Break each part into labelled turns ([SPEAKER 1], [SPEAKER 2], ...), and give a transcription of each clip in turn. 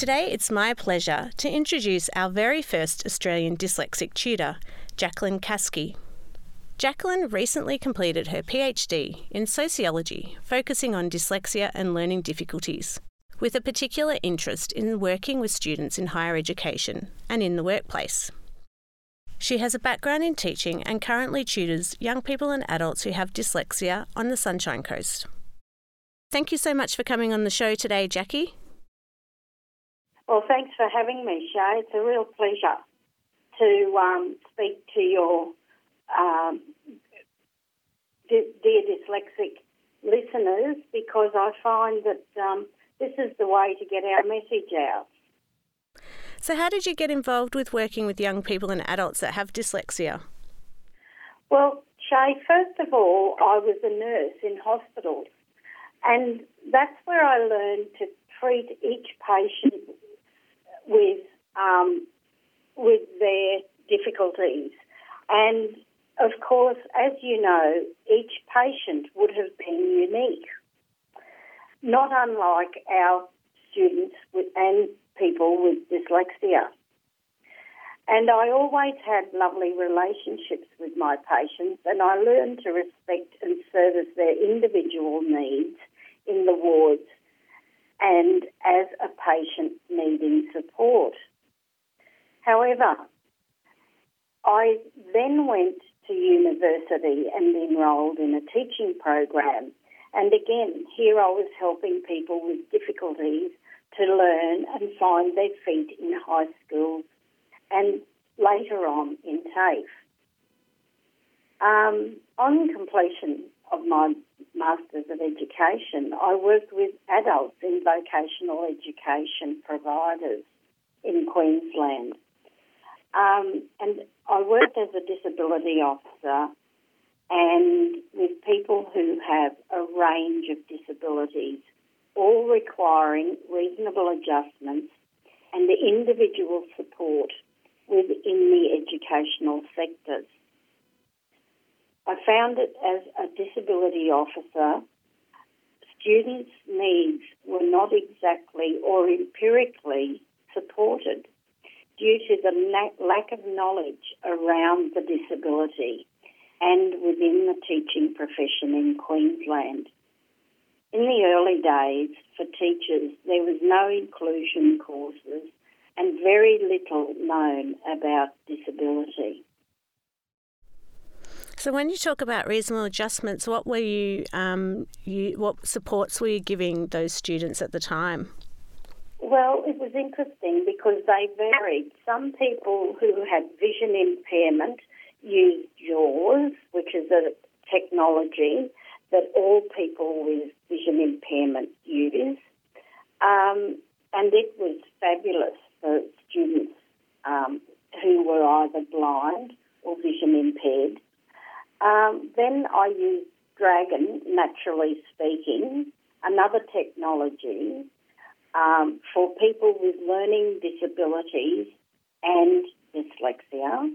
[SPEAKER 1] Today, it's my pleasure to introduce our very first Australian dyslexic tutor, Jacqueline Caskey. Jacqueline recently completed her PhD in sociology, focusing on dyslexia and learning difficulties, with a particular interest in working with students in higher education and in the workplace. She has a background in teaching and currently tutors young people and adults who have dyslexia on the Sunshine Coast. Thank you so much for coming on the show today, Jackie.
[SPEAKER 2] Well, thanks for having me, Shay. It's a real pleasure to um, speak to your um, dear dyslexic listeners because I find that um, this is the way to get our message out.
[SPEAKER 1] So, how did you get involved with working with young people and adults that have dyslexia?
[SPEAKER 2] Well, Shay, first of all, I was a nurse in hospitals, and that's where I learned to treat each patient with um, with their difficulties. And of course, as you know, each patient would have been unique, not unlike our students with, and people with dyslexia. And I always had lovely relationships with my patients, and I learned to respect and service their individual needs in the wards and as a patient needing support. However, I then went to university and enrolled in a teaching program. And again, here I was helping people with difficulties to learn and find their feet in high schools and later on in TAFE. Um, on completion of my Masters of Education, I worked with adults in vocational education providers in Queensland. Um, and I worked as a disability officer and with people who have a range of disabilities, all requiring reasonable adjustments and the individual support within the educational sectors. I found it as a disability officer, students' needs were not exactly or empirically supported due to the lack of knowledge around the disability and within the teaching profession in Queensland. In the early days, for teachers, there was no inclusion courses and very little known about disability.
[SPEAKER 1] So, when you talk about reasonable adjustments, what were you, um, you, what supports were you giving those students at the time?
[SPEAKER 2] Well, it was interesting because they varied. Some people who had vision impairment used JAWS, which is a technology that all people with vision impairment use, um, and it was fabulous for students um, who were either blind or vision impaired. Um, then I used Dragon, naturally speaking, another technology um, for people with learning disabilities and dyslexia.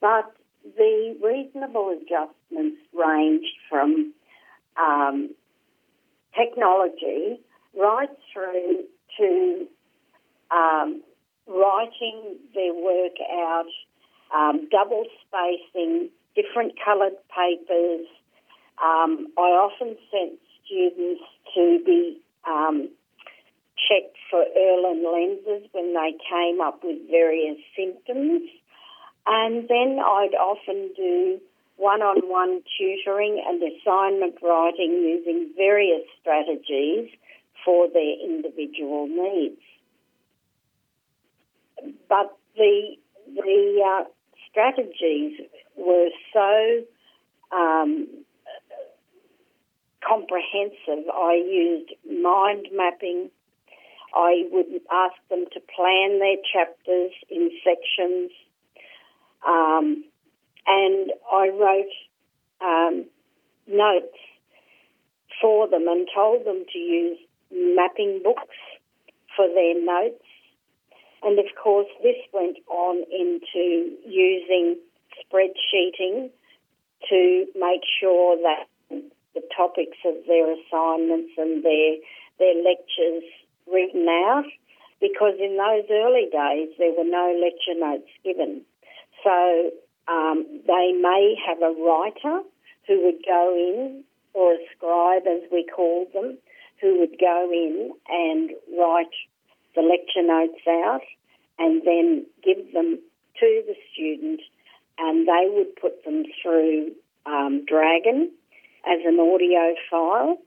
[SPEAKER 2] But the reasonable adjustments ranged from um, technology right through to um, writing their work out, um, double spacing, different coloured papers. Um, I often sent students to be um, checked for Irlen lenses when they came up with various symptoms. And then I'd often do one on one tutoring and assignment writing using various strategies for their individual needs. But the, the uh, strategies were so um, comprehensive. I used mind mapping. I would ask them to plan their chapters in sections. Um, and I wrote um, notes for them and told them to use mapping books for their notes. And of course, this went on into using spreadsheeting to make sure that the topics of their assignments and their their lectures written out because in those early days there were no lecture notes given. So um, they may have a writer who would go in, or a scribe as we call them, who would go in and write the lecture notes out and then give them to the student and they would put them through um, Dragon as an audio file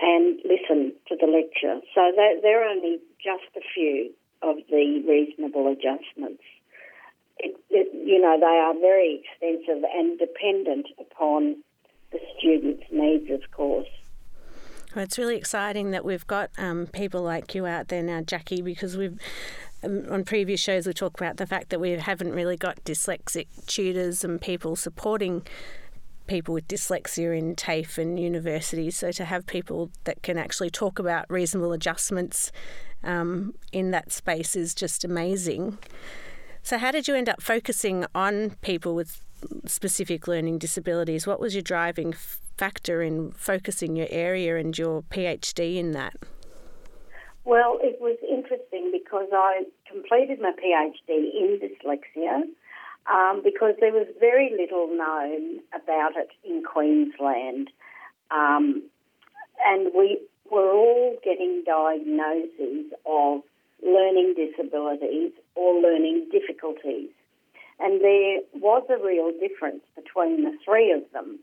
[SPEAKER 2] and listen to the lecture. So there are only just a few of the reasonable adjustments. It, it, you know, they are very extensive and dependent upon the student's needs, of course.
[SPEAKER 1] Well, it's really exciting that we've got um, people like you out there now, Jackie, because we've um, on previous shows we talked about the fact that we haven't really got dyslexic tutors and people supporting people with dyslexia in TAFE and universities. So to have people that can actually talk about reasonable adjustments um, in that space is just amazing. So, how did you end up focusing on people with specific learning disabilities? What was your driving factor in focusing your area and your PhD in that?
[SPEAKER 2] Well, it was interesting because I completed my PhD in dyslexia um, because there was very little known about it in Queensland. Um, and we were all getting diagnoses of learning disabilities or learning difficulties. And there was a real difference between the three of them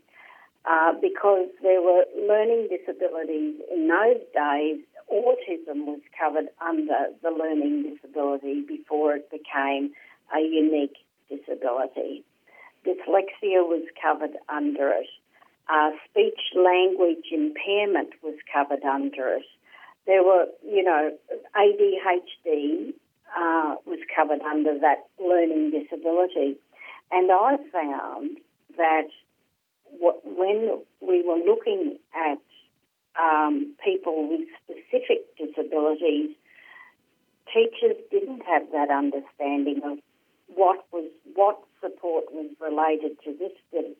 [SPEAKER 2] uh, because there were learning disabilities in those days. Autism was covered under the learning disability before it became a unique disability. Dyslexia was covered under it. Uh, speech language impairment was covered under it. There were, you know, ADHD uh, was covered under that learning disability. And I found that what, when we were looking at um, people with specific disabilities, teachers didn't have that understanding of what was what support was related to this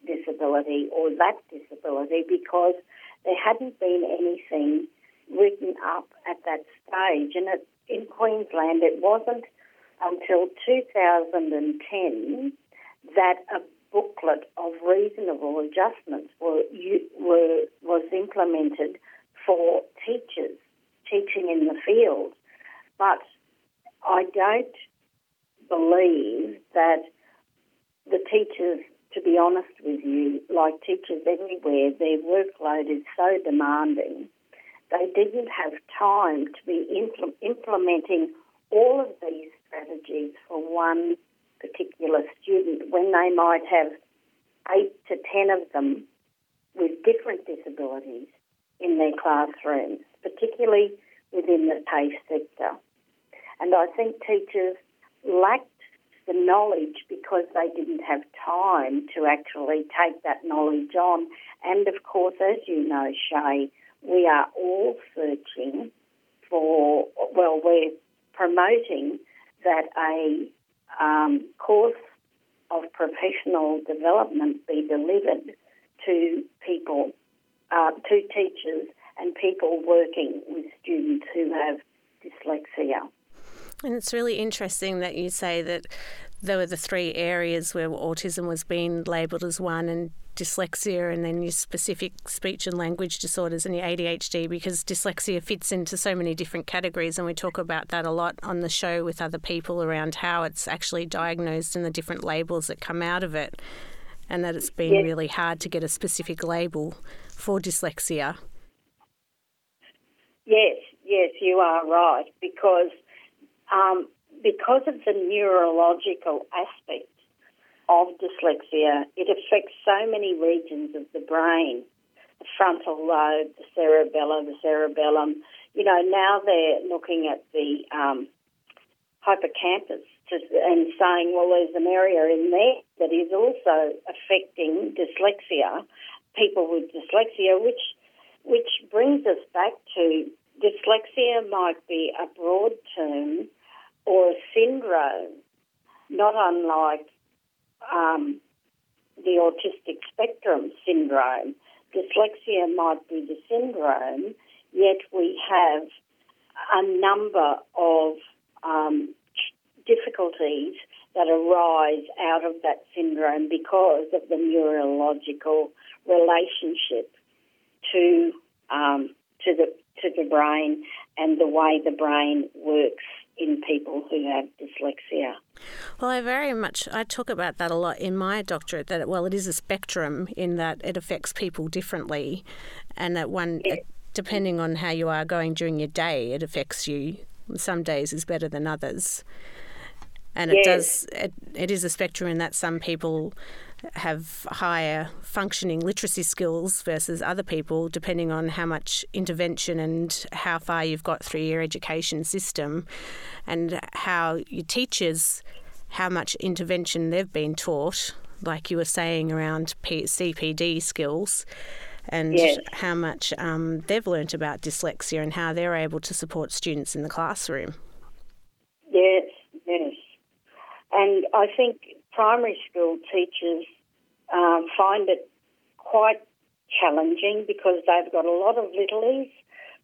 [SPEAKER 2] disability or that disability because there hadn't been anything written up at that stage. And it, in Queensland, it wasn't until 2010 that a booklet of reasonable adjustments were, were was implemented for teachers teaching in the field. But I don't believe that the teachers, to be honest with you, like teachers everywhere, their workload is so demanding. They didn't have time to be impl- implementing all of these strategies for one particular student when they might have eight to ten of them with different disabilities in their classrooms, particularly within the TAFE sector. And I think teachers lacked the knowledge because they didn't have time to actually take that knowledge on. And of course, as you know, Shay, we are all searching for, well, we're promoting that a um, course of professional development be delivered to people, uh, to teachers and people working with students who have dyslexia.
[SPEAKER 1] And it's really interesting that you say that there were the three areas where autism was being labelled as one and dyslexia and then your specific speech and language disorders and your ADHD because dyslexia fits into so many different categories and we talk about that a lot on the show with other people around how it's actually diagnosed and the different labels that come out of it and that it's been yes. really hard to get a specific label for dyslexia.
[SPEAKER 2] Yes, yes, you are right because um, because of the neurological aspect of dyslexia, it affects so many regions of the brain the frontal lobe, the cerebellum, the cerebellum. You know, now they're looking at the um, hippocampus to, and saying, well, there's an area in there that is also affecting dyslexia, people with dyslexia, which which brings us back to dyslexia might be a broad term or a syndrome, not unlike um, the autistic spectrum syndrome. Dyslexia might be the syndrome, yet we have a number of um, difficulties that arise out of that syndrome because of the neurological relationship to um, to the to the brain and the way the brain works in people who have dyslexia.
[SPEAKER 1] Well, I very much I talk about that a lot in my doctorate. That well, it is a spectrum in that it affects people differently, and that one, depending on how you are going during your day, it affects you. Some days is better than others, and it does. It, it is a spectrum in that some people have higher functioning literacy skills versus other people, depending on how much intervention and how far you've got through your education system, and how your teachers, how much intervention they've been taught, like you were saying around P- CPD skills. And yes. how much um, they've learnt about dyslexia and how they're able to support students in the classroom.
[SPEAKER 2] Yes, yes. And I think primary school teachers um, find it quite challenging because they've got a lot of littlies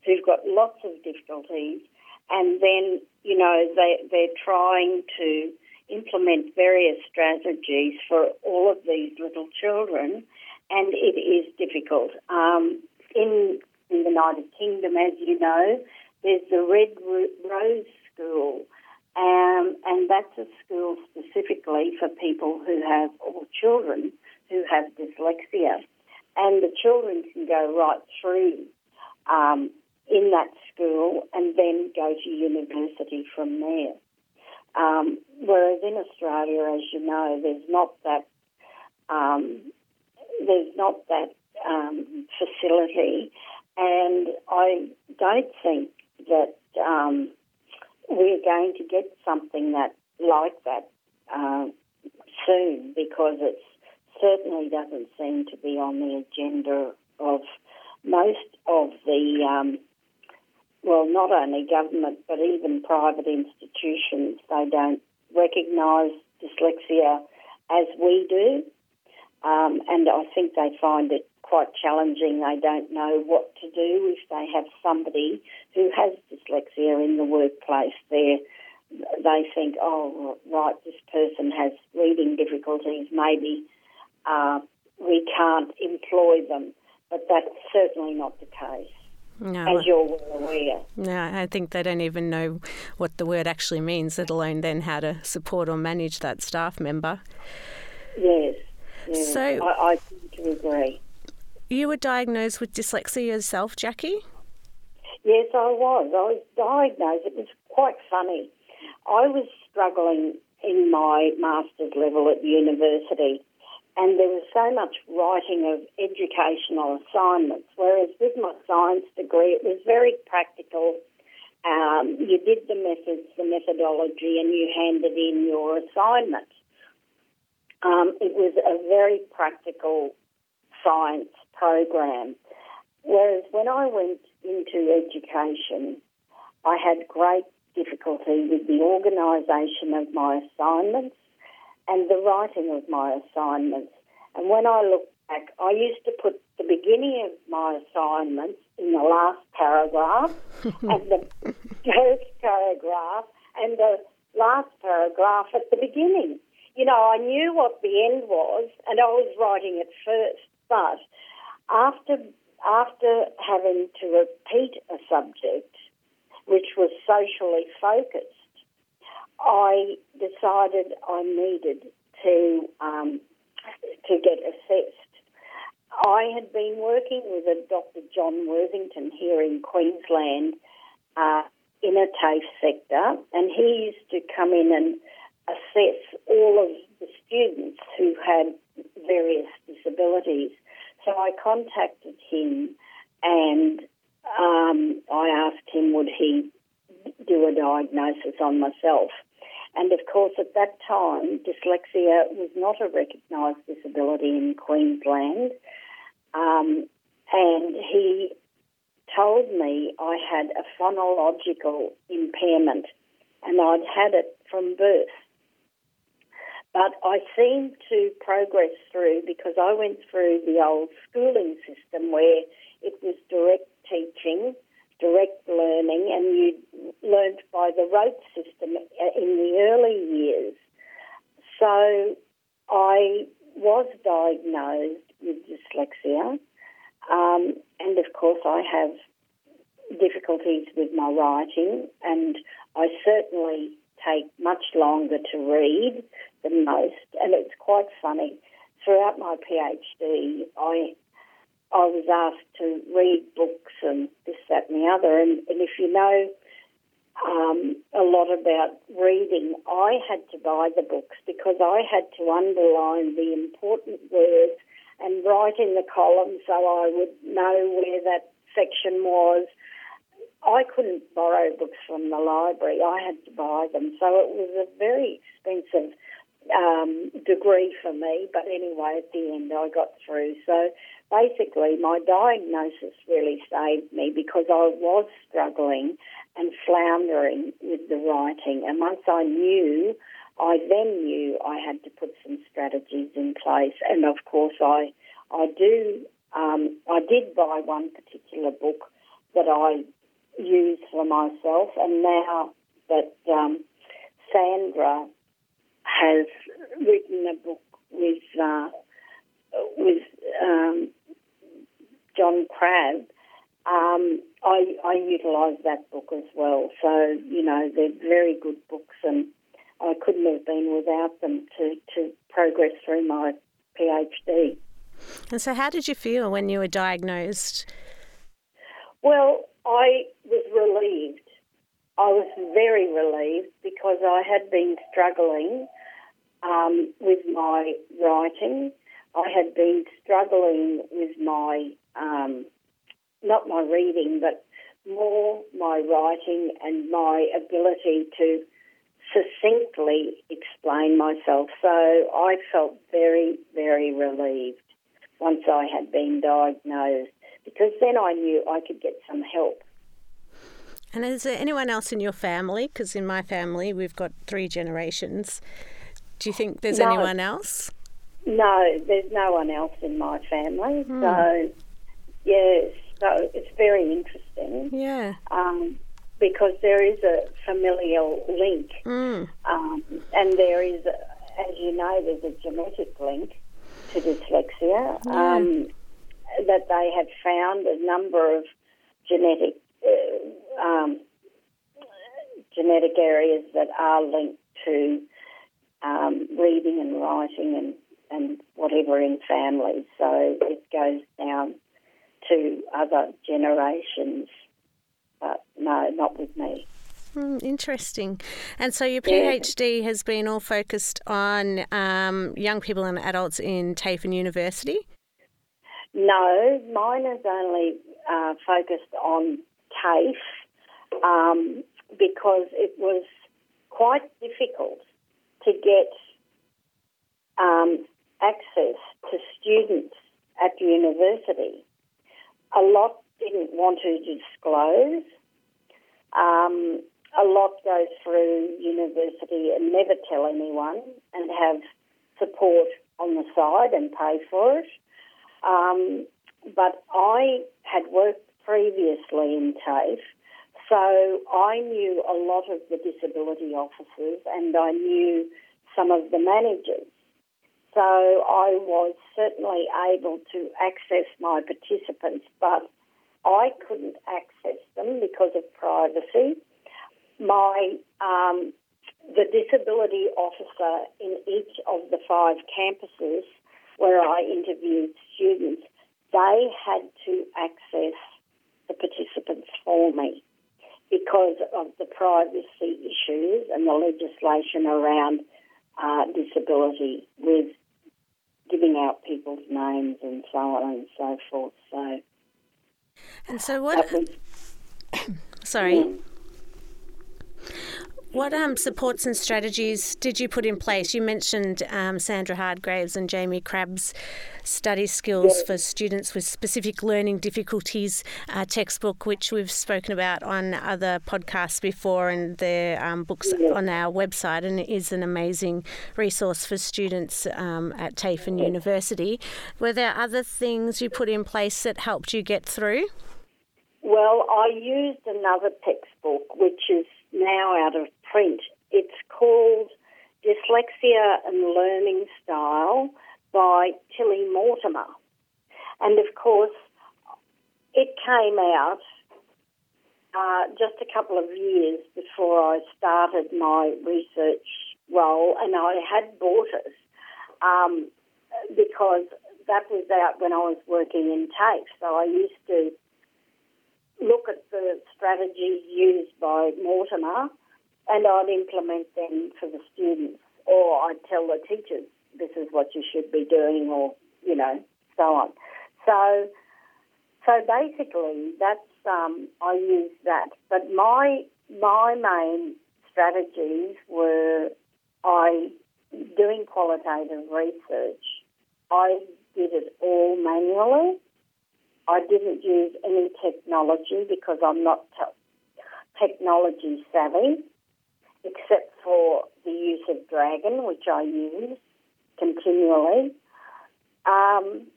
[SPEAKER 2] who've got lots of difficulties, and then you know they they're trying to implement various strategies for all of these little children, and it is difficult. Um, in the United Kingdom, as you know, there's the Red Rose School, um, and that's a school specifically for people who have, or children who have dyslexia. And the children can go right through um, in that school and then go to university from there. Um, whereas in Australia, as you know, there's not that um, there's not that um, facility, and I don't think that um, we're going to get something that like that uh, soon because it certainly doesn't seem to be on the agenda of most of the, um, well, not only government but even private institutions. They don't recognise dyslexia as we do, um, and I think they find it quite challenging. They don't know what to do if they have somebody who has dyslexia in the workplace. They they think, oh, right, this person has reading difficulties. Maybe uh, we can't employ them, but that's certainly not the case. No. As you're well aware.
[SPEAKER 1] No, I think they don't even know what the word actually means, let alone then how to support or manage that staff member.
[SPEAKER 2] Yes. So I, I to agree.
[SPEAKER 1] You were diagnosed with dyslexia yourself, Jackie?
[SPEAKER 2] Yes, I was. I was diagnosed. It was quite funny. I was struggling in my master's level at university, and there was so much writing of educational assignments, whereas with my science degree, it was very practical. Um, you did the methods, the methodology, and you handed in your assignment. Um, it was a very practical science program. Whereas when I went into education, I had great difficulty with the organisation of my assignments and the writing of my assignments. And when I look back, I used to put the beginning of my assignments in the last paragraph and the first paragraph and the last paragraph at the beginning. You know, I knew what the end was and I was writing it first, but after after having to repeat a subject which was socially focused, I decided I needed to um, to get assessed. I had been working with a Dr. John Worthington here in Queensland uh, in a TAFE sector, and he used to come in and assess all of the students who had various disabilities. So I contacted him and um, I asked him would he do a diagnosis on myself. And of course, at that time, dyslexia was not a recognised disability in Queensland. Um, and he told me I had a phonological impairment and I'd had it from birth. But I seemed to progress through because I went through the old schooling system where it was direct teaching direct learning, and you learnt by the rote system in the early years. So I was diagnosed with dyslexia, um, and of course, I have difficulties with my writing, and I certainly take much longer to read than most. And it's quite funny. Throughout my PhD, I I was asked to read books and this, that, and the other. And, and if you know um, a lot about reading, I had to buy the books because I had to underline the important words and write in the column so I would know where that section was. I couldn't borrow books from the library. I had to buy them. So it was a very expensive um, degree for me. But anyway, at the end, I got through. So basically, my diagnosis really saved me because I was struggling and floundering with the writing. And once I knew, I then knew I had to put some strategies in place. And of course, I I do um, I did buy one particular book that I use for myself, and now that um, Sandra has written a book with uh, with um, John Crabb, um, I, I utilise that book as well. So you know they're very good books, and I couldn't have been without them to to progress through my PhD.
[SPEAKER 1] And so, how did you feel when you were diagnosed?
[SPEAKER 2] Well, I was relieved. I was very relieved because I had been struggling um, with my writing. I had been struggling with my, um, not my reading, but more my writing and my ability to succinctly explain myself. So I felt very, very relieved once I had been diagnosed because then I knew I could get some help.
[SPEAKER 1] And is there anyone else in your family? Because in my family, we've got three generations. Do you think there's no. anyone else?
[SPEAKER 2] No, there's no one else in my family. Mm. So, yes, so it's very interesting.
[SPEAKER 1] Yeah.
[SPEAKER 2] Um, because there is a familial link.
[SPEAKER 1] Mm.
[SPEAKER 2] Um, and there is, a, as you know, there's a genetic link to dyslexia. Um, that they have found a number of genetic uh, um, genetic areas that are linked to um, reading and writing and, and whatever in families. So it goes down to other generations, but no, not with me.
[SPEAKER 1] Mm, interesting. And so your PhD yeah. has been all focused on um, young people and adults in TAFE University?
[SPEAKER 2] No, mine is only uh, focused on TAFE um, because it was quite difficult to get um, access to students at the university. A lot didn't want to disclose. Um, a lot go through university and never tell anyone and have support on the side and pay for it. Um, but I had worked previously in TAFE, so I knew a lot of the disability officers and I knew some of the managers. So I was certainly able to access my participants, but I couldn't access them because of privacy. My um, the disability officer in each of the five campuses where I interviewed students, they had to access the participants for me because of the privacy issues and the legislation around uh, disability with giving out people's names and so on and so forth. So,
[SPEAKER 1] and so what? Was, sorry. Yeah. What um, supports and strategies did you put in place? You mentioned um, Sandra Hargreaves and Jamie Crabb's study skills yes. for students with specific learning difficulties uh, textbook, which we've spoken about on other podcasts before, and their um, books yes. on our website, and it is an amazing resource for students um, at TAFE yes. University. Were there other things you put in place that helped you get through?
[SPEAKER 2] Well, I used another textbook which is now out of print. It's called Dyslexia and Learning Style by Tilly Mortimore. And of course, it came out uh, just a couple of years before I started my research role, and I had bought it um, because that was out when I was working in TAFE. So I used to look at the strategies used by Mortimore and I'd implement them for the students or I'd tell the teachers this is what you should be doing or, you know, so on. So so basically that's um, I use that. But my my main strategies were I doing qualitative research. I did it all manually. I didn't use any technology because I'm not technology savvy, except for the use of Dragon, which I use continually. Um,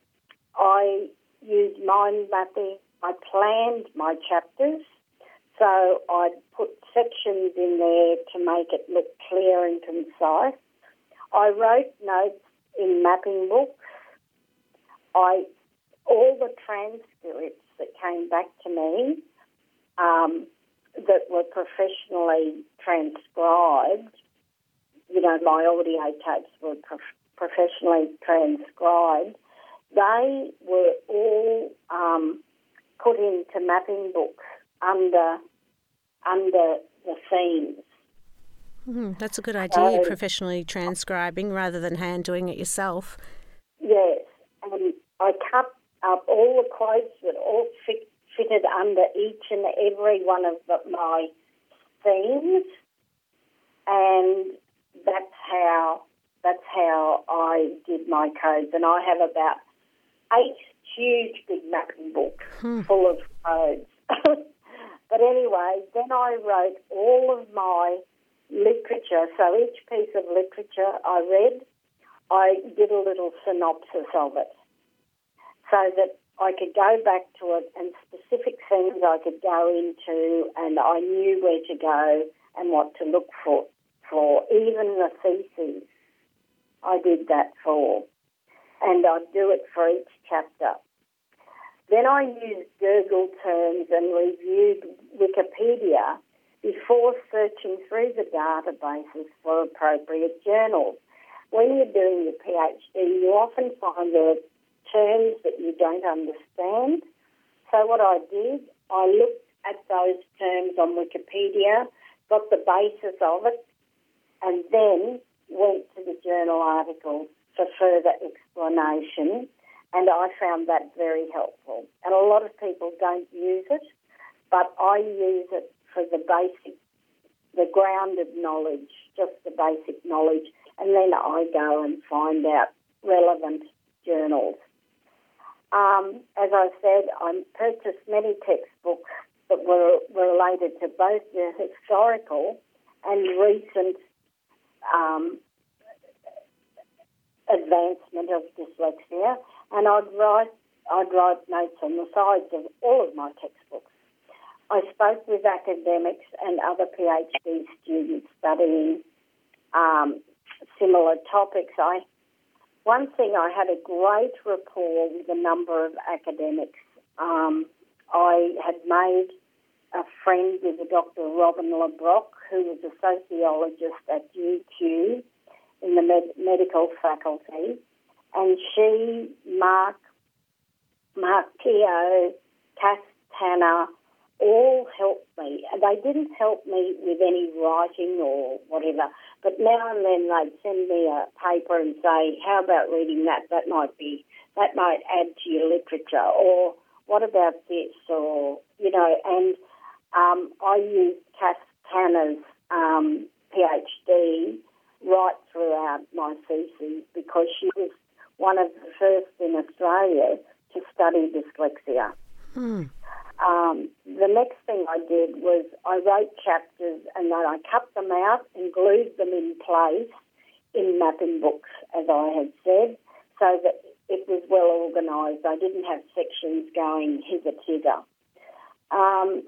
[SPEAKER 2] I used mind mapping. I planned my chapters, so I'd put sections in there to make it look clear and concise. I wrote notes in mapping books. I all the transcripts that came back to me um, that were professionally transcribed. You know, my audio tapes were prof- professionally transcribed. They were all um, put into mapping books under under the themes.
[SPEAKER 1] Mm, that's a good idea, professionally transcribing rather than hand doing it yourself.
[SPEAKER 2] Yes, and I cut up all the quotes that all fit, fitted under each and every one of my themes, and that's how that's how I did my codes. And I have about eight huge big mapping books hmm. full of codes. but anyway, then I wrote all of my literature. So each piece of literature I read, I did a little synopsis of it so that I could go back to it and specific things I could go into and I knew where to go and what to look for. For even the theses, I did that for and I'd do it for each chapter. Then I used Google terms and reviewed Wikipedia before searching through the databases for appropriate journals. When you're doing your PhD, you often find are terms that you don't understand. So what I did, I looked at those terms on Wikipedia, got the basis of it, and then went to the journal articles for further explanation, and I found that very helpful. And a lot of people don't use it, but I use it for the basic, the grounded knowledge, just the basic knowledge, and then I go and find out relevant journals. Um, as I said, I purchased many textbooks that were, related to both the historical and recent um, advancement of dyslexia, and I'd write I'd write notes on the sides of all of my textbooks. I spoke with academics and other PhD students studying um, similar topics. I one thing I had a great rapport with a number of academics. Um, I had made a friend with a Dr. Robin Le Brocq, who was a sociologist at UQ, in the med- medical faculty, and she, Mark, Mark Keogh, Cass Tanner, all helped me. They didn't help me with any writing or whatever, but now and then they'd send me a paper and say, "How about reading that? That might be that might add to your literature." Or what about this? Or you know, and um, I used Cass Tanner's um, PhD right throughout my thesis because she was one of the first in Australia to study dyslexia. Hmm. Um, the next thing I did was I wrote chapters and then I cut them out and glued them in place in mapping books, as I had said, so that it was well organised. I didn't have sections going hither thither. Um,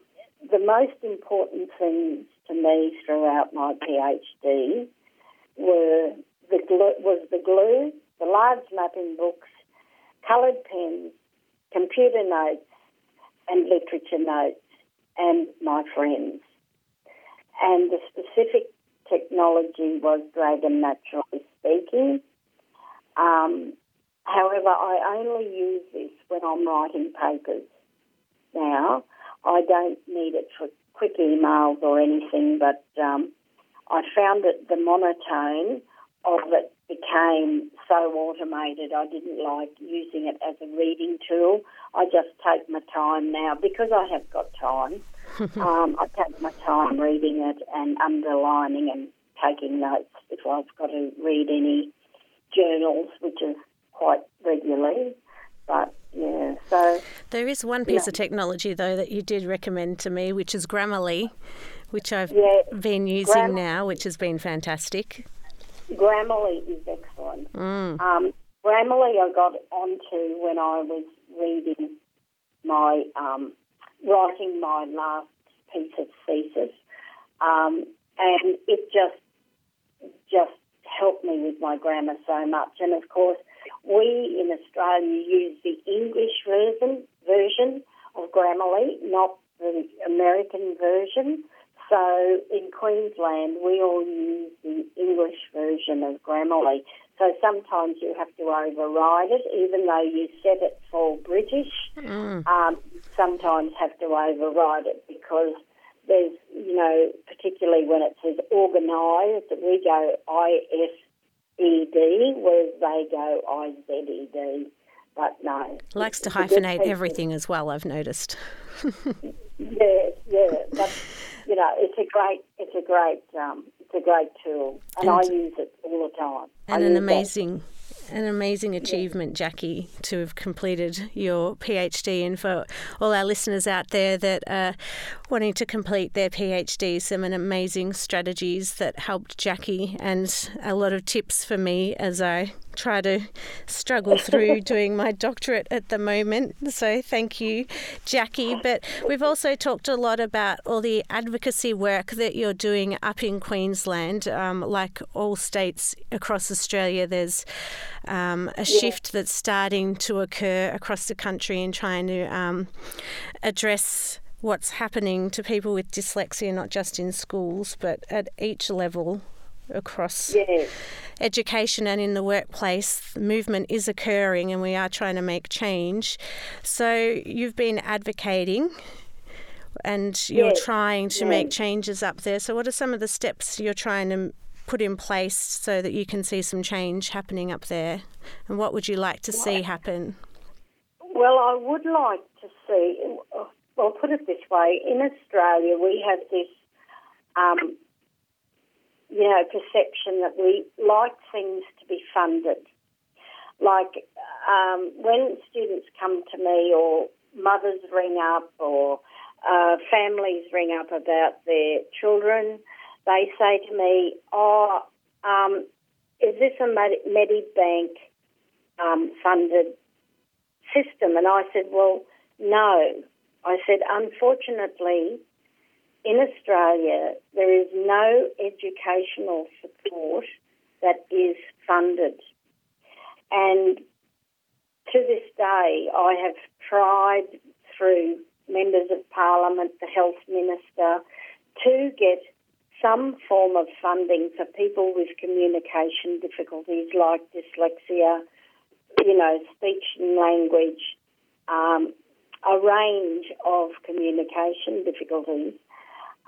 [SPEAKER 2] the most important things to me throughout my PhD were the glue, was the glue, the large mapping books, coloured pens, computer notes, and literature notes, and my friends. And the specific technology was Dragon Naturally Speaking. Um, however, I only use this when I'm writing papers now. I don't need it for quick emails or anything, but um, I found that the monotone of it became so automated. I didn't like using it as a reading tool. I just take my time now because I have got time. um, I take my time reading it and underlining and taking notes if I've got to read any journals, which is quite regularly. But yeah, so
[SPEAKER 1] there is one piece yeah. of technology though that you did recommend to me, which is Grammarly, which I've yeah, been using Gram- now, which has been fantastic.
[SPEAKER 2] Grammarly is excellent. Mm. Um, Grammarly I got onto when I was reading my um, writing my last piece of thesis, um, and it just just helped me with my grammar so much. And of course, we in Australia use the English version version of Grammarly, not the American version. So in Queensland, we all use the English version of Grammarly. So sometimes you have to override it, even though you set it for British. Mm. Um, sometimes have to override it because there's, you know, particularly when it says organised, we go I S E D, whereas they go I Z E D. But no.
[SPEAKER 1] Likes to hyphenate everything as well, I've noticed.
[SPEAKER 2] yeah, yeah. But you know, it's a great, it's a great, um, it's a great tool, and, and I use it all the time.
[SPEAKER 1] And an amazing. That an amazing achievement, Jackie, to have completed your PhD. And for all our listeners out there that are wanting to complete their PhD, some amazing strategies that helped Jackie and a lot of tips for me as I try to struggle through doing my doctorate at the moment. So thank you, Jackie. But we've also talked a lot about all the advocacy work that you're doing up in Queensland. Um, like all states across Australia, there's um, a yeah. shift that's starting to occur across the country in trying to um, address what's happening to people with dyslexia, not just in schools, but at each level across yeah. education and in the workplace. Movement is occurring and we are trying to make change. So you've been advocating and you're yes. trying to yes. make changes up there. So, what are some of the steps you're trying to put in place so that you can see some change happening up there? And what would you like to see happen?
[SPEAKER 2] Well, I would like to see, well, put it this way in Australia, we have this um, you know, perception that we like things to be funded. Like um, when students come to me or mothers ring up or uh, families ring up about their children, they say to me, oh, um, is this a Medibank um, funded system? And I said, well, no. I said, unfortunately, in Australia, there is no educational support that is funded. And to this day, I have tried through members of parliament, the health minister, to get some form of funding for people with communication difficulties like dyslexia, you know, speech and language, um, a range of communication difficulties.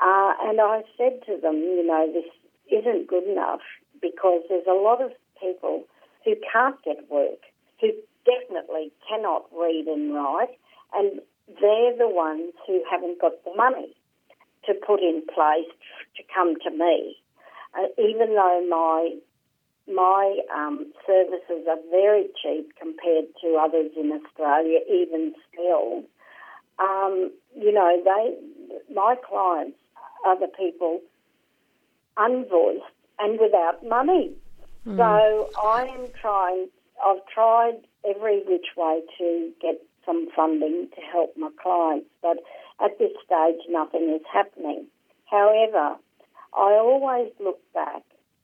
[SPEAKER 2] Uh, and I said to them, you know, this isn't good enough because there's a lot of people who can't get work, who definitely cannot read and write, and they're the ones who haven't got the money to put in place to come to me. Uh, even though my my um, services are very cheap compared to others in Australia, even still, um, you know, they my clients other people unvoiced and without money. Mm. So I am trying, I've tried every which way to get some funding to help my clients, but at this stage, nothing is happening. However, I always look back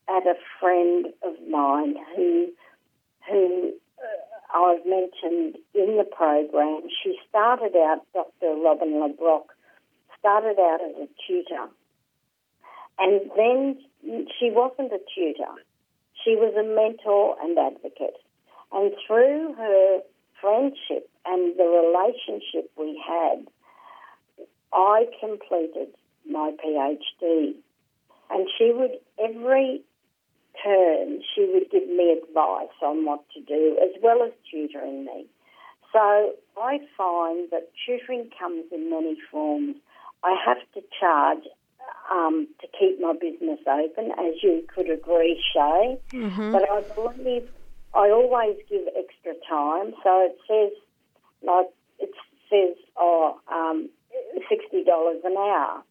[SPEAKER 2] at a friend of mine who, who uh, I've mentioned in the program. She started out, Dr. Robin LeBrock, started out as a tutor, and then she wasn't a tutor. She was a mentor and advocate. And through her friendship and the relationship we had, I completed my PhD. And she would, every turn, she would give me advice on what to do, as well as tutoring me. So I find that tutoring comes in many forms. I have to charge um, to keep my business open, as you could agree, Shay. Mm-hmm. But I believe I always give extra time. So it says, like, it says, oh, um, $60 an hour.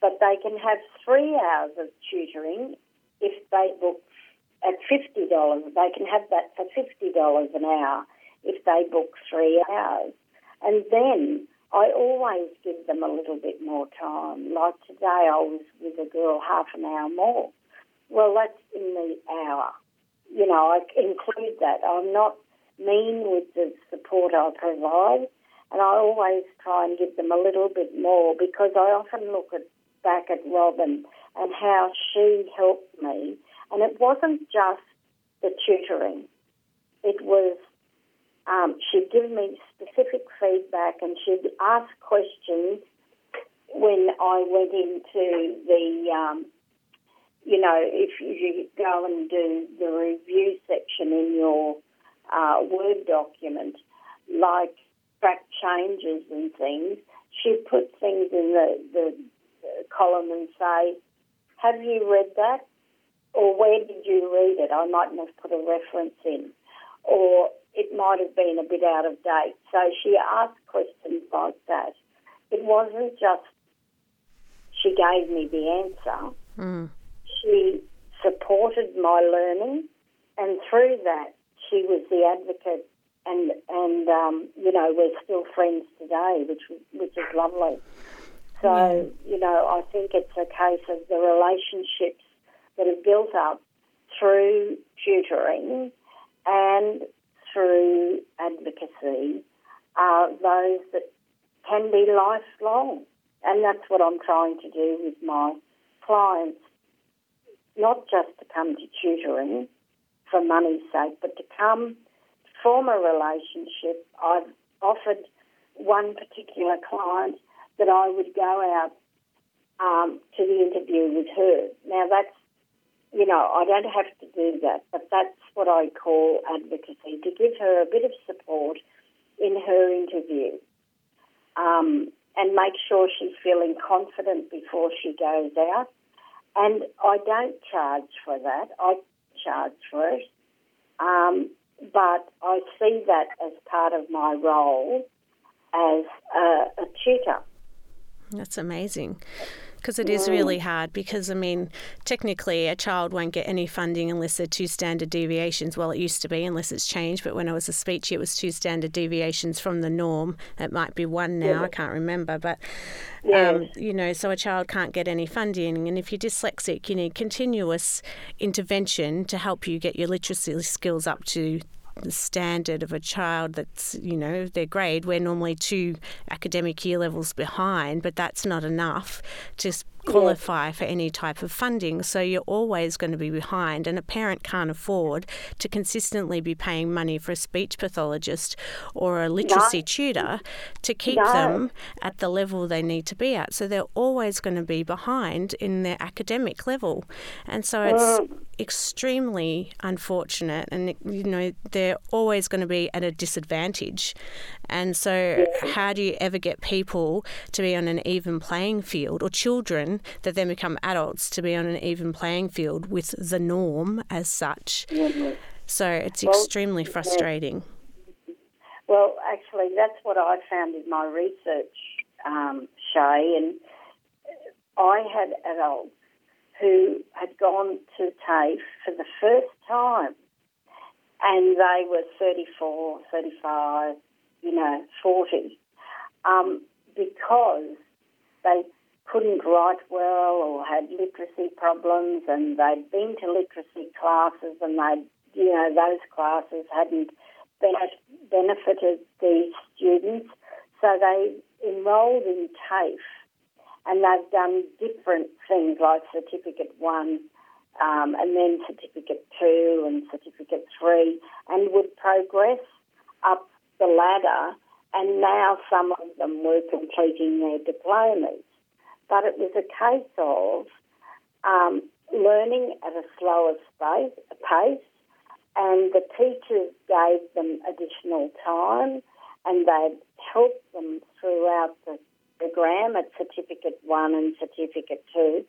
[SPEAKER 2] But they can have three hours of tutoring if they book at $50. They can have that for $50 an hour if they book three hours. And then I always give them a little bit more time. Like today, I was with a girl half an hour more. Well, that's in the hour. You know, I include that. I'm not mean with the support I provide, and I always try and give them a little bit more because I often look at back at Robin and how she helped me, and it wasn't just the tutoring. It was um, she'd give me specific feedback and she'd ask questions when I went into the, um, you know, if you go and do the review section in your uh, Word document, like track changes and things, she'd put things in the, the column and say, have you read that? Or where did you read it? I mightn't have put a reference in. Or it might have been a bit out of date. So she asked questions like that. It wasn't just she gave me the answer. Mm. She supported my learning, and through that, she was the advocate. And and um, you know we're still friends today, which which is lovely. So mm. you know I think it's a case of the relationships that are built up through tutoring and through advocacy are those that can be lifelong. And that's what I'm trying to do with my clients, not just to come to tutoring for money's sake, but to come form a relationship. I've offered one particular client that I would go out um, to the interview with her. Now that's you know, I don't have to do that, but that's what I call advocacy to give her a bit of support in her interview um, and make sure she's feeling confident before she goes out. And I don't charge for that, I charge for it. Um, but I see that as part of my role as a, a tutor.
[SPEAKER 1] That's amazing because it is really hard because I mean technically a child won't get any funding unless they're two standard deviations. Well it used to be unless it's changed but when I was a speech it was two standard deviations from the norm. It might be one now I can't remember but um, you know so a child can't get any funding. And if you're dyslexic you need continuous intervention to help you get your literacy skills up to the standard of a child that's, you know, their grade. We're normally two academic year levels behind, but that's not enough to qualify for any type of funding. So you're always going to be behind, and a parent can't afford to consistently be paying money for a speech pathologist or a literacy no. tutor to keep no. them at the level they need to be at. So they're always going to be behind in their academic level. And so it's mm. extremely unfortunate, and you know, they're always going to be at a disadvantage. And so, how do you ever get people to be on an even playing field, or children that then become adults to be on an even playing field with the norm as such? Mm-hmm. So, it's well, extremely frustrating.
[SPEAKER 2] Well, actually, that's what I found in my research, um, Shay, and I had adults who had gone to TAFE for the first time and they were 34, 35, you know, 40, um, because they couldn't write well or had literacy problems and they'd been to literacy classes and they'd, you know, those classes hadn't benefited these students. So they enrolled in TAFE and they've done different things like Certificate 1 um, and then Certificate 2 and Certificate 3 and would progress up the ladder and now some of them were completing their diplomas. But it was a case of um, learning at a slower space, pace, and the teachers gave them additional time and they'd helped them throughout the program at Certificate 1 and Certificate 2.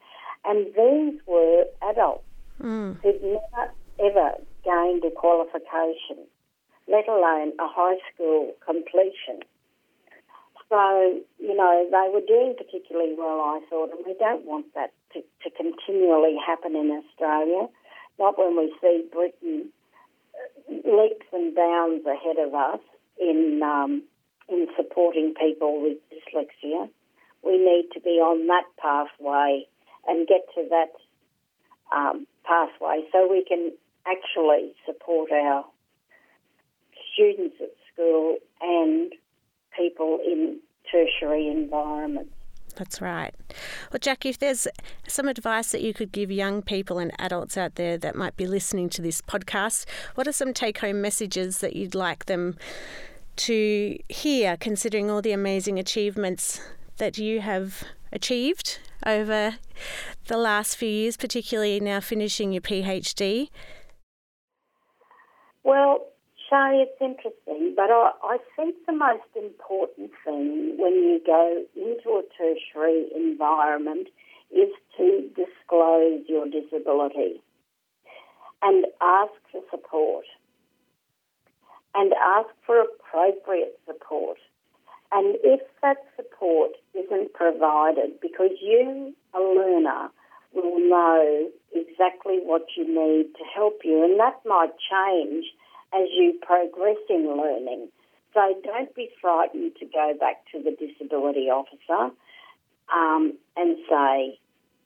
[SPEAKER 2] And these were adults mm. who'd never, ever gained a qualification, let alone a high school completion. So, you know, they were doing particularly well, I thought, and we don't want that to, to continually happen in Australia, not when we see Britain leaps and bounds ahead of us in um, in supporting people with dyslexia. We need to be on that pathway and get to that um, pathway so we can actually support our students at school and people in tertiary environments.
[SPEAKER 1] That's right. Well, Jackie, if there's some advice that you could give young people and adults out there that might be listening to this podcast, what are some take home messages that you'd like them to hear, considering all the amazing achievements that you have achieved over the last few years, particularly now finishing your PhD?
[SPEAKER 2] Well, Shay, it's interesting, but I, I think the most important thing when you go into a tertiary environment is to disclose your disability and ask for support and ask for appropriate support. And if that support isn't provided, because you, a learner, will know exactly what you need to help you, and that might change as you progress in learning. So don't be frightened to go back to the disability officer um, and say,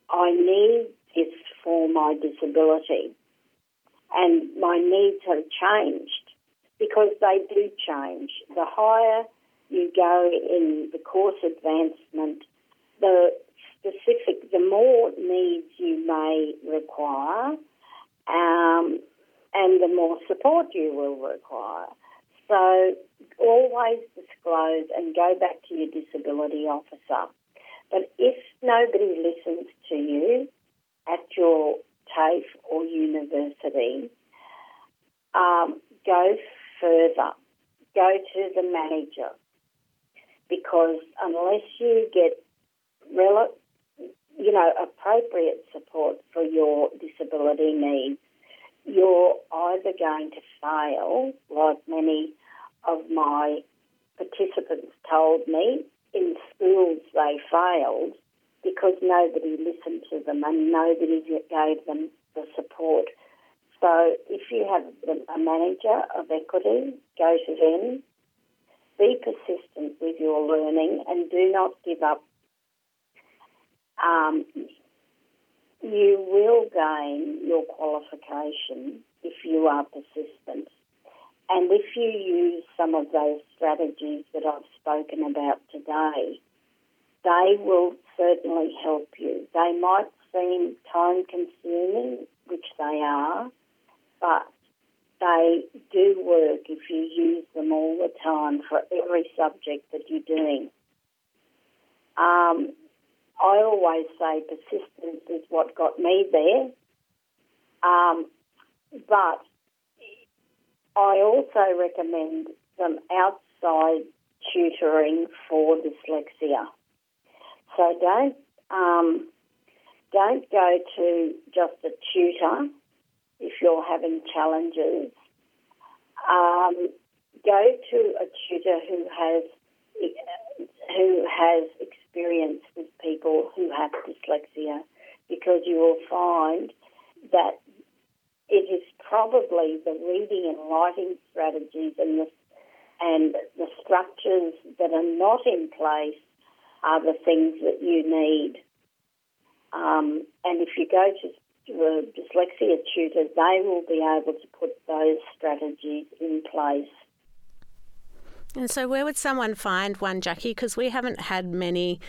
[SPEAKER 2] I need this for my disability. And my needs have changed because they do change. The higher you go in the course advancement, the specific, the more needs you may require, um, the more support you will require. So always disclose and go back to your disability officer. But if nobody listens to you at your TAFE or university, um, go further. Go to the manager because unless you get rel- you know appropriate support for your disability needs, you're either going to fail, like many of my participants told me. In schools, they failed because nobody listened to them and nobody gave them the support so if you have a manager of equity, go to them. Be persistent with your learning and do not give up. Um, you will gain your qualification if you are persistent. And if you use some of those strategies that I've spoken about today, they will certainly help you. They might seem time consuming, which they are, but they do work if you use them all the time for every subject that you're doing. Um, I always say persistence is what got me there. Um, but I also recommend some outside tutoring for dyslexia. So don't um, don't go to just a tutor if you're having challenges. Um, go to a tutor who has who has experience with people who have dyslexia, because you will find that it is probably the reading and writing strategies and the and the structures that are not in place are the things that you need. Um, and if you go to a dyslexia tutor, they will be able to put those strategies in place.
[SPEAKER 1] And so, where would someone find one, Jackie? Because we haven't had many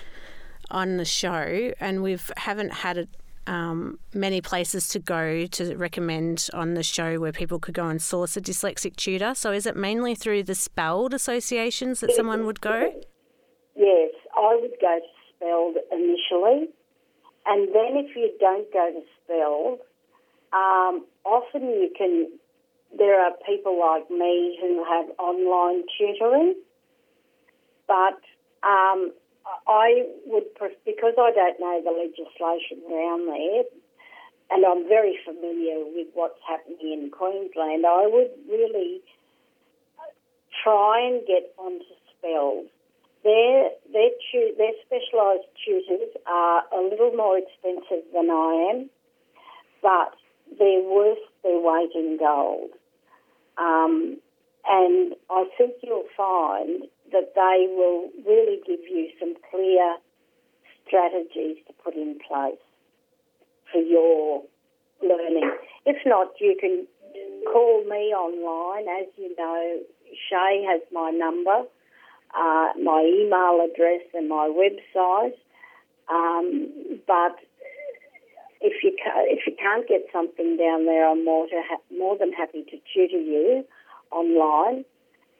[SPEAKER 1] on the show, and we've haven't had um, many places to go to recommend on the show where people could go and source a dyslexic tutor. So, is it mainly through the SPELD associations that someone would go?
[SPEAKER 2] Yes, I would go to SPELD initially, and then if you don't go to SPELD, um, often you can there are people like me who have online tutoring, but um, I would, because I don't know the legislation around there, and I'm very familiar with what's happening in Queensland, I would really try and get onto SPELD. Their, their, tu- their specialised tutors are a little more expensive than I am, but they're worth their weight in gold. Um, and I think you'll find that they will really give you some clear strategies to put in place for your learning. If not, you can call me online. As you know, Shay has my number, uh, my email address, and my website. Um, but if you ca- if you can't get something down there, I'm more to ha- more than happy to tutor you online.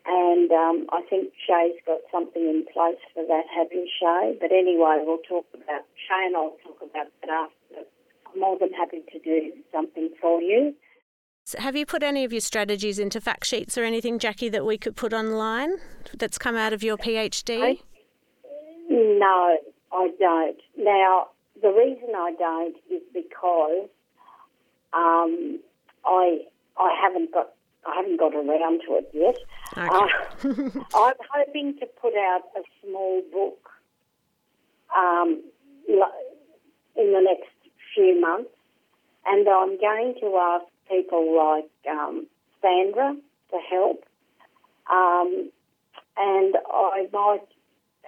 [SPEAKER 2] And um, I think Shay's got something in place for that, have you, Shay? But anyway, we'll talk about Shay and I'll talk about that after. I'm more than happy to do something for you.
[SPEAKER 1] So have you put any of your strategies into fact sheets or anything, Jackie, that we could put online that's come out of your PhD? I,
[SPEAKER 2] no, I don't. Now, the reason I don't is because um, I I haven't got I haven't got around to it yet. Okay. Uh, I'm hoping to put out a small book um, in the next few months, and I'm going to ask people like um, Sandra to help, um, and I might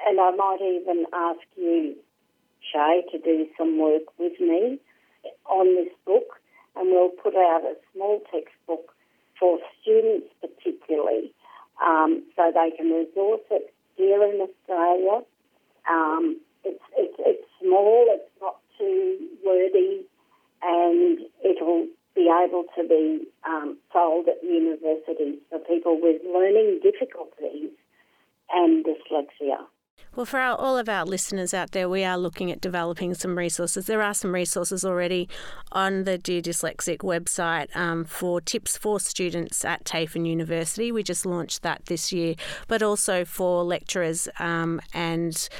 [SPEAKER 2] and I might even ask you Shay to do some work with me on this book, and we'll put out a small textbook for students particularly, um, so they can resource it here in Australia. Um, it's, it's, it's small, it's not too wordy, and it'll be able to be um, sold at universities for people with learning difficulties and dyslexia.
[SPEAKER 1] Well, for our, all of our listeners out there, we are looking at developing some resources. There are some resources already on the Dear Dyslexic website um, for tips for students at TAFE and University. We just launched that this year, but also for lecturers um, and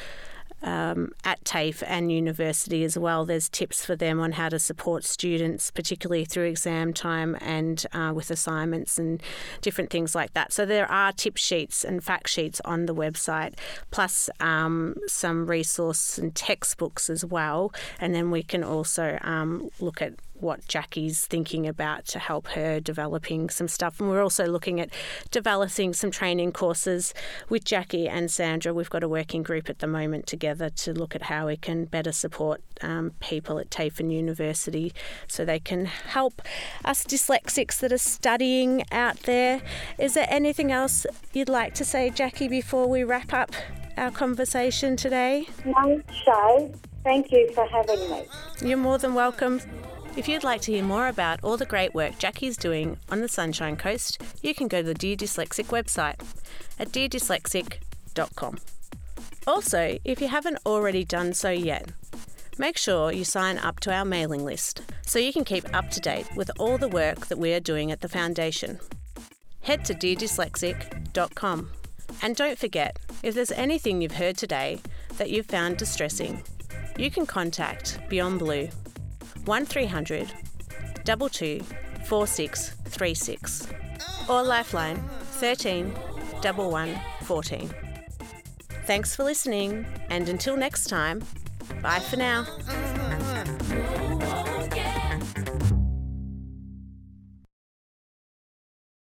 [SPEAKER 1] um, at TAFE and university as well. There's tips for them on how to support students, particularly through exam time and uh, with assignments and different things like that. So there are tip sheets and fact sheets on the website, plus um, some resource and textbooks as well. And then we can also um, look at what Jackie's thinking about to help her developing some stuff. And we're also looking at developing some training courses with Jackie and Sandra. We've got a working group at the moment together to look at how we can better support um, people at TAFE and University so they can help us dyslexics that are studying out there. Is there anything else you'd like to say, Jackie, before we wrap up our conversation today?
[SPEAKER 2] No, Shay. Thank you for having me.
[SPEAKER 1] You're more than welcome. If you'd like to hear more about all the great work Jackie's doing on the Sunshine Coast, you can go to the Dear Dyslexic website at deardyslexic.com. Also, if you haven't already done so yet, make sure you sign up to our mailing list so you can keep up to date with all the work that we are doing at the Foundation. Head to deardyslexic.com. And don't forget, if there's anything you've heard today that you've found distressing, you can contact Beyond Blue 1300 22 4636 or Lifeline 13 11 14. Thanks for listening, and until next time, bye for now.